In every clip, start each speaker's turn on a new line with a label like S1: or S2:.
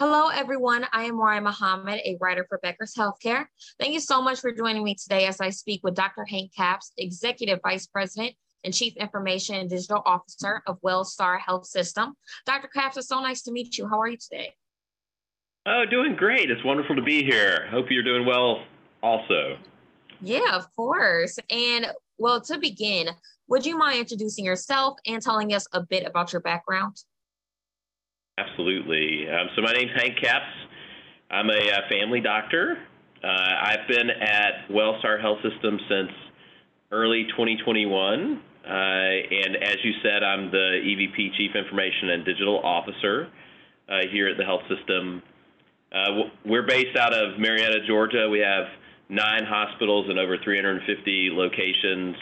S1: Hello, everyone. I am Mariah Muhammad, a writer for Becker's Healthcare. Thank you so much for joining me today as I speak with Dr. Hank Capps, Executive Vice President and Chief Information and Digital Officer of WellStar Health System. Dr. Capps, it's so nice to meet you. How are you today?
S2: Oh, doing great. It's wonderful to be here. Hope you're doing well also.
S1: Yeah, of course. And well, to begin, would you mind introducing yourself and telling us a bit about your background?
S2: Absolutely. Um, so my name's Hank Capps. I'm a, a uh, family doctor. Uh, I've been at WellStar Health System since early 2021. Uh, and as you said, I'm the EVP Chief Information and Digital Officer uh, here at the health system. Uh, we're based out of Marietta, Georgia. We have nine hospitals and over 350 locations,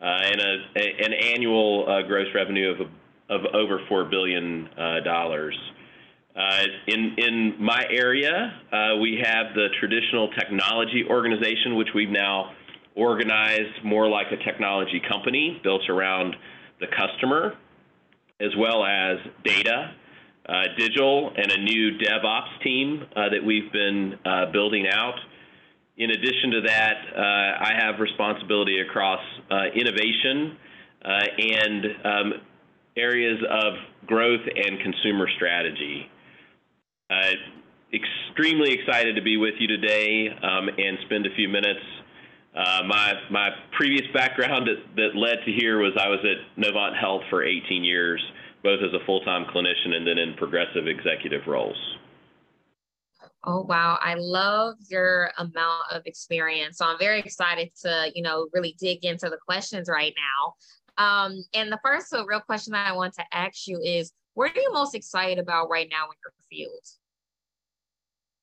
S2: uh, and a, a, an annual gross revenue of, of over $4 billion. Uh, in, in my area, we have the traditional technology organization, which we've now organized more like a technology company built around the customer, as well as data, uh, digital, and a new DevOps team uh, that we've been uh, building out. In addition to that, uh, I have responsibility across uh, innovation uh, and um, areas of growth and consumer strategy. extremely excited to be with you today um, and spend a few minutes uh, my my previous background that, that led to here was I was at Novant Health for 18 years, both as a full-time clinician and then in progressive executive roles.
S1: Oh wow, I love your amount of experience. So I'm very excited to, you know, really dig into the questions right now. Um, and the first so real question that I want to ask you is, what are you most excited about right now in your field?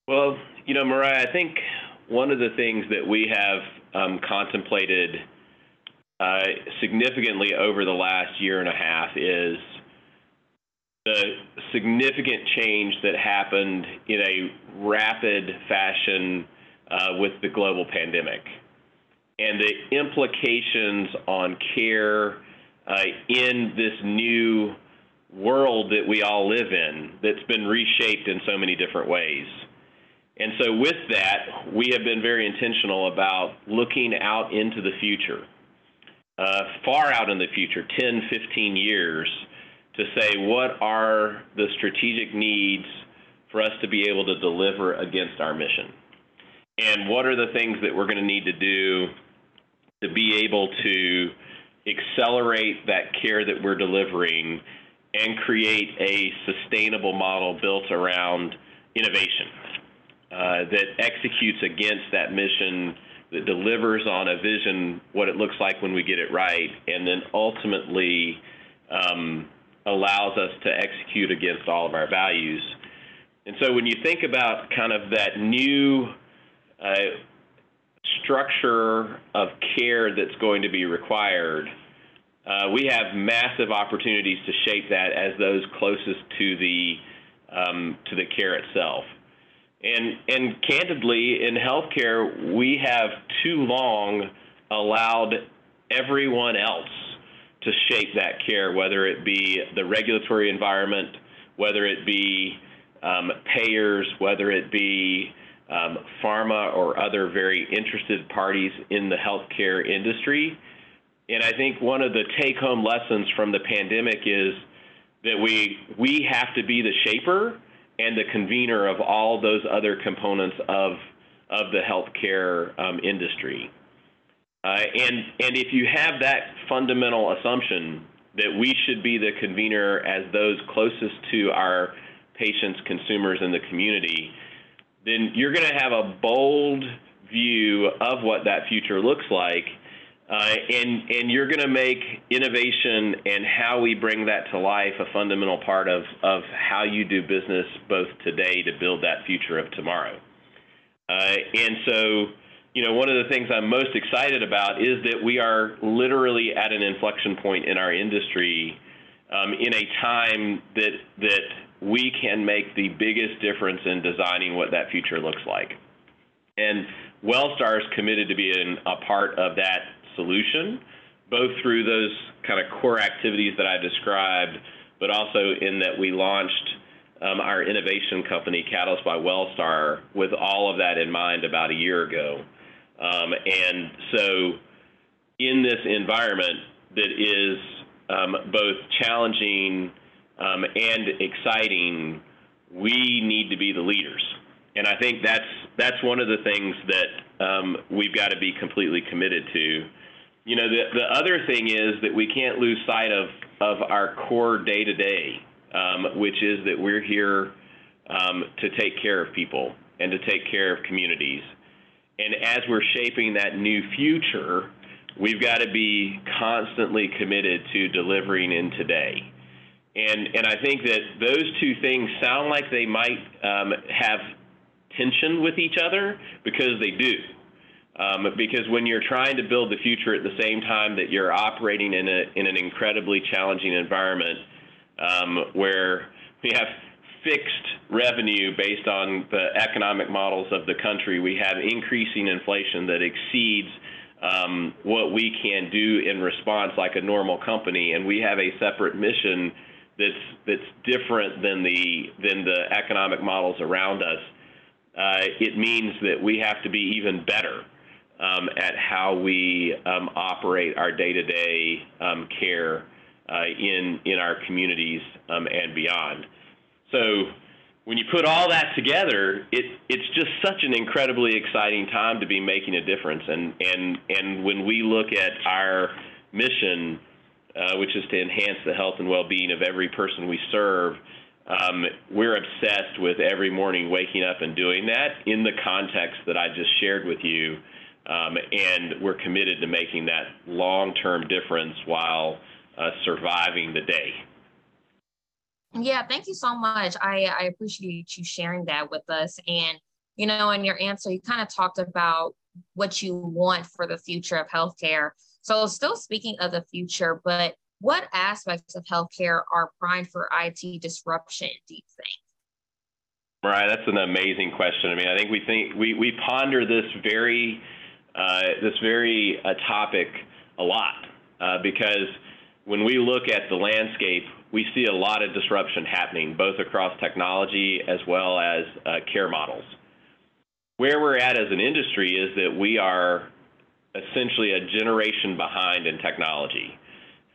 S2: Well, you know, Mariah, I think one of the things that we have um, contemplated uh, significantly over the last year and a half is the significant change that happened in a rapid fashion uh, with the global pandemic and the implications on care uh, in this new world that we all live in that's been reshaped in so many different ways. And so, with that, we have been very intentional about looking out into the future, uh, far out in the future, 10, 15 years, to say what are the strategic needs for us to be able to deliver against our mission? And what are the things that we're going to need to do to be able to accelerate that care that we're delivering and create a sustainable model built around innovation? Uh, that executes against that mission, that delivers on a vision, what it looks like when we get it right, and then ultimately um, allows us to execute against all of our values. And so when you think about kind of that new uh, structure of care that's going to be required, uh, we have massive opportunities to shape that as those closest to the um, to the care itself. And, and candidly, in healthcare, we have too long allowed everyone else to shape that care, whether it be the regulatory environment, whether it be um, payers, whether it be um, pharma or other very interested parties in the healthcare industry. And I think one of the take home lessons from the pandemic is that we, we have to be the shaper and the convener of all those other components of, of the healthcare um, industry. Uh, and, and if you have that fundamental assumption that we should be the convener as those closest to our patients, consumers, and the community, then you're going to have a bold view of what that future looks like uh, and, and you're going to make innovation and how we bring that to life a fundamental part of, of how you do business both today to build that future of tomorrow. Uh, and so, you know, one of the things I'm most excited about is that we are literally at an inflection point in our industry um, in a time that, that we can make the biggest difference in designing what that future looks like. And WellStar is committed to being a part of that solution, both through those kind of core activities that I described, but also in that we launched um, our innovation company, Catalyst by Wellstar, with all of that in mind about a year ago. Um, and so, in this environment that is um, both challenging um, and exciting, we need to be the leaders. And I think that's that's one of the things that um, we've got to be completely committed to. You know, the, the other thing is that we can't lose sight of, of our core day to day, which is that we're here um, to take care of people and to take care of communities. And as we're shaping that new future, we've got to be constantly committed to delivering in today. And, and I think that those two things sound like they might um, have tension with each other because they do. Um, because when you're trying to build the future at the same time that you're operating in, a, in an incredibly challenging environment um, where we have fixed revenue based on the economic models of the country, we have increasing inflation that exceeds um, what we can do in response like a normal company, and we have a separate mission that's that's different than the than the economic models around us. Uh, it means that we have to be even better um, at how we um, operate our day-to-day um, care uh, in in our communities um, and beyond. So when you put all that together, it, it's just such an incredibly exciting time to be making a difference. And, and, and when we look at our mission, uh, which is to enhance the health and well being of every person we serve, um, we're obsessed with every morning waking up and doing that in the context that I just shared with you. Um, and we're committed to making that long term difference while uh, surviving the day.
S1: Yeah, thank you so much. I, I appreciate you sharing that with us. And, you know, in your answer, you kind of talked about what you want for the future of healthcare. So, still speaking of the future, but what aspects of healthcare are primed for IT disruption, do you think?
S2: Right, that's an amazing question. I mean, I think we think we, we ponder this very uh, this very uh, topic a lot uh, because when we look at the landscape, we see a lot of disruption happening, both across technology as well as uh, care models. Where we're at as an industry is that we are essentially a generation behind in technology.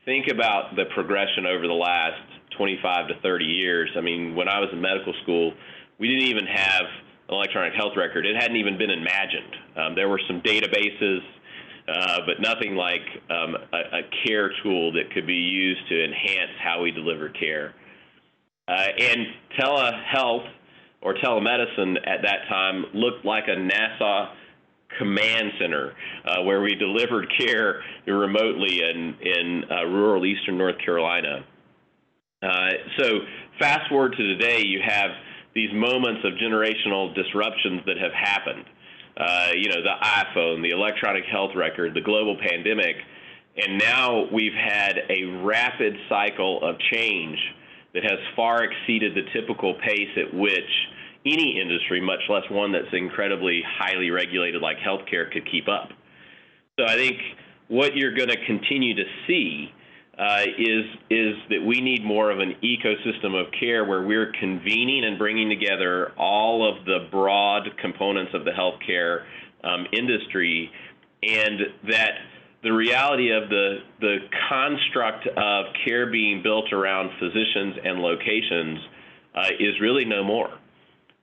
S2: Think about the progression over the last 25 to 30 years. I mean, when I was in medical school, we didn't even have an electronic health record. It hadn't even been imagined. Um, there were some databases uh, but nothing like um, a, a, care tool that could be used to enhance how we deliver care. Uh, and telehealth or telemedicine at that time looked like a NASA command center uh, where we delivered care remotely in, in uh, rural eastern North Carolina. Uh, so fast forward to today, you have these moments of generational disruptions that have happened uh, you know, the iPhone, the electronic health record, the global pandemic, and now we've had a rapid cycle of change that has far exceeded the typical pace at which any industry, much less one that's incredibly highly regulated like healthcare, could keep up. So I think what you're going to continue to see uh, is is that we need more of an ecosystem of care where we're convening and bringing together all of the broad components of the healthcare um, industry, and that the reality of the the construct of care being built around physicians and locations uh, is really no more,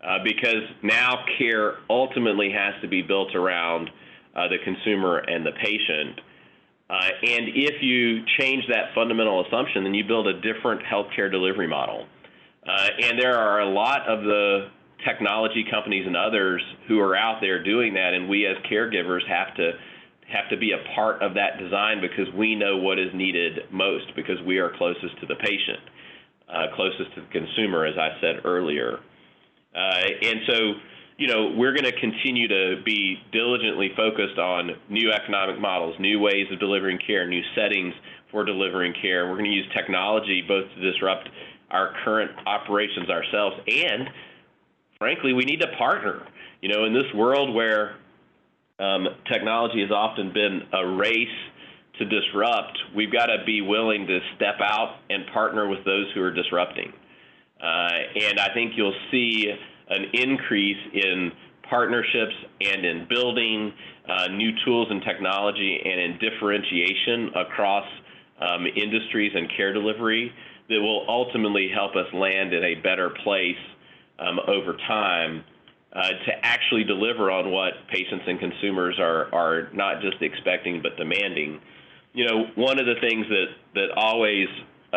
S2: uh, because now care ultimately has to be built around uh, the consumer and the patient. Uh, and if you change that fundamental assumption, then you build a different healthcare delivery model. Uh, and there are a lot of the technology companies and others who are out there doing that, and we as caregivers have to have to be a part of that design because we know what is needed most because we are closest to the patient, uh, closest to the consumer, as I said earlier. Uh, and so you know, we're going to continue to be diligently focused on new economic models, new ways of delivering care, new settings for delivering care. We're going to use technology both to disrupt our current operations ourselves and, frankly, we need to partner. You know, in this world where um, technology has often been a race to disrupt, we've got to be willing to step out and partner with those who are disrupting. Uh, and I think you'll see an increase in partnerships and in building uh, new tools and technology and in differentiation across um, industries and care delivery that will ultimately help us land in a better place um, over time uh, to actually deliver on what patients and consumers are, are not just expecting but demanding. You know, one of the things that, that always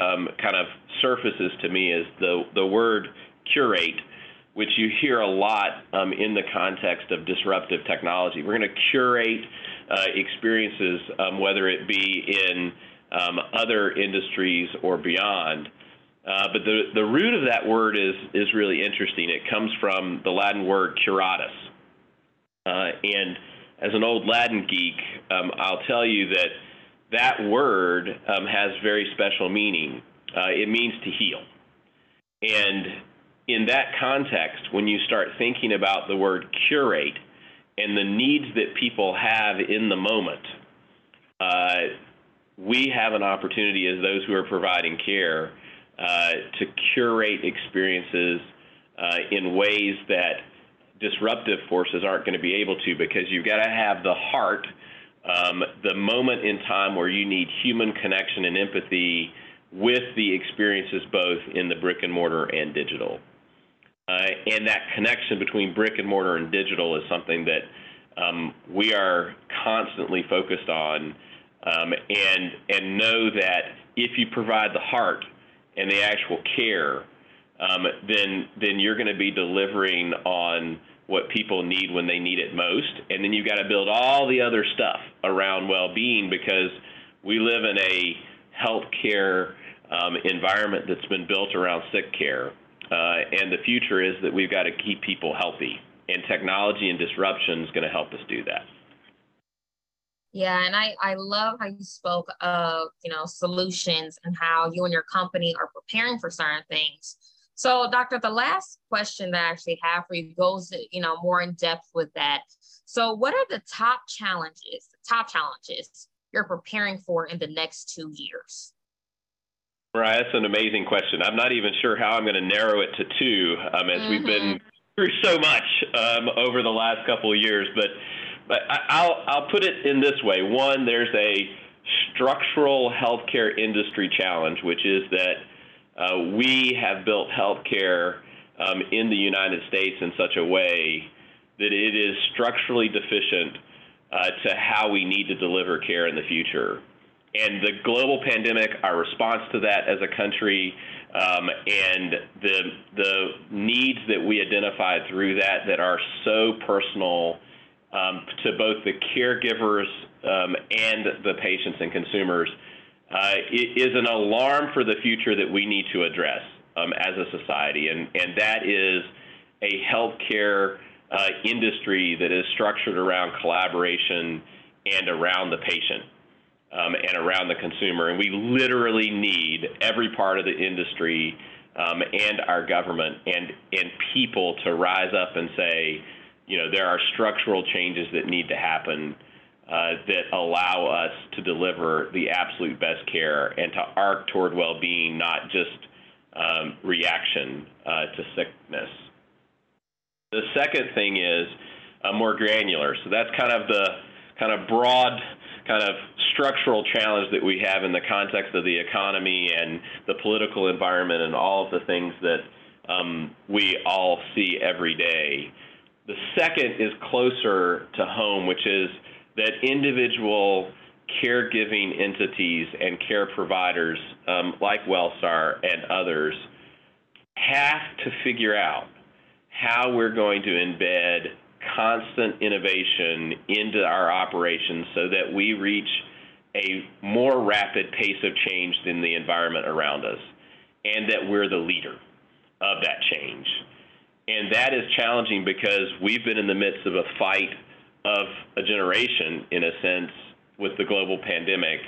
S2: um, kind of surfaces to me is the, the word curate which you hear a lot um, in the context of disruptive technology. We're going to curate uh, experiences, um, whether it be in um, other industries or beyond. Uh, but the, the root of that word is, is really interesting. It comes from the Latin word curatus. Uh, and as an old Latin geek, um, I'll tell you that that word um, has very special meaning. Uh, it means to heal. And in that context, when you start thinking about the word curate and the needs that people have in the moment, uh, we have an opportunity as those who are providing care uh, to curate experiences uh, in ways that disruptive forces aren't going to be able to because you've got to have the heart, um, the moment in time where you need human connection and empathy with the experiences both in the brick and mortar and digital. Uh, and that connection between brick and mortar and digital is something that um, we are constantly focused on um, and, and know that if you provide the heart and the actual care, um, then, then you're going to be delivering on what people need when they need it most. And then you've got to build all the other stuff around well being because we live in a healthcare um, environment that's been built around sick care. Uh, and the future is that we've got to keep people healthy, and technology and disruption is going to help us do that.
S1: Yeah, and I, I love how you spoke of, you know, solutions and how you and your company are preparing for certain things. So, Doctor, the last question that I actually have for you goes, you know, more in depth with that. So, what are the top challenges, the top challenges you're preparing for in the next two years?
S2: Right, that's an amazing question. I'm not even sure how I'm going to narrow it to two, um, as mm-hmm. we've been mm-hmm. through so much um, over the last couple of years. But, but I, will I'll put it in this way: one, there's a structural healthcare industry challenge, which is that uh, we have built healthcare um, in the United States in such a way that it is structurally deficient uh, to how we need to deliver care in the future. And the global pandemic, our response to that as a country, um, and the the needs that we identified through that that are so personal um, to both the caregivers um, and the patients and consumers uh, is an alarm for the future that we need to address um, as a society, and and that is a healthcare uh, industry that is structured around collaboration and around the patient um, and around the consumer. And we literally need every part of the industry um, and our government and, and people to rise up and say, you know, there are structural changes that need to happen uh, that allow us to deliver the absolute best care and to arc toward well-being, not just um, reaction uh, to sickness. The second thing is uh, more granular. So that's kind of the kind of broad kind of structural challenge that we have in the context of the economy and the political environment and all of the things that um, we all see every day. The second is closer to home, which is that individual caregiving entities and care providers um, like Wellstar and others have to figure out how we're going to embed constant innovation into our operations so that we reach a more rapid pace of change than the environment around us, and that we're the leader of that change. And that is challenging because we've been in the midst of a fight of a generation, in a sense, with the global pandemic.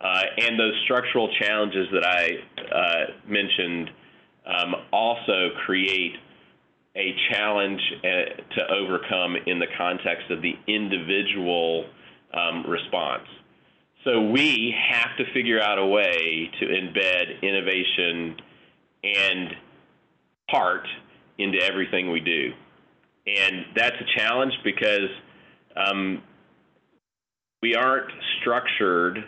S2: Uh, and those structural challenges that I uh, mentioned um, also create a challenge uh, to overcome in the context of the individual um, response. So we have to figure out a way to embed innovation and heart into everything we do. And that's a challenge because um, we aren't structured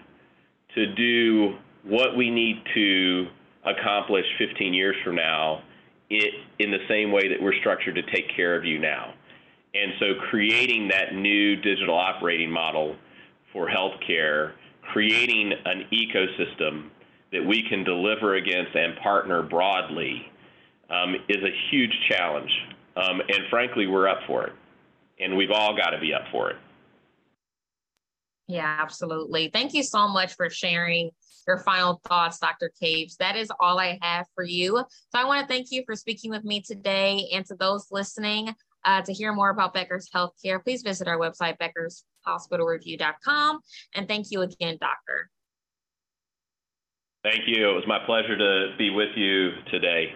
S2: to do what we need to accomplish 15 years from now it, in the same way that we're structured to take care of you now. And so creating that new digital operating model for healthcare, creating an ecosystem that we can deliver against and partner broadly um, is a huge challenge. Um, and frankly, we're up for it. And we've all got to be up for it.
S1: Yeah, absolutely. Thank you so much for sharing your final thoughts, Dr. Capps. That is all I have for you. So I want to thank you for speaking with me today. And to those listening, uh, to hear more about Becker's Healthcare, please visit our website, beckershospitalreview.com. And thank you again, Doctor.
S2: Thank you. It was my pleasure to be with you today.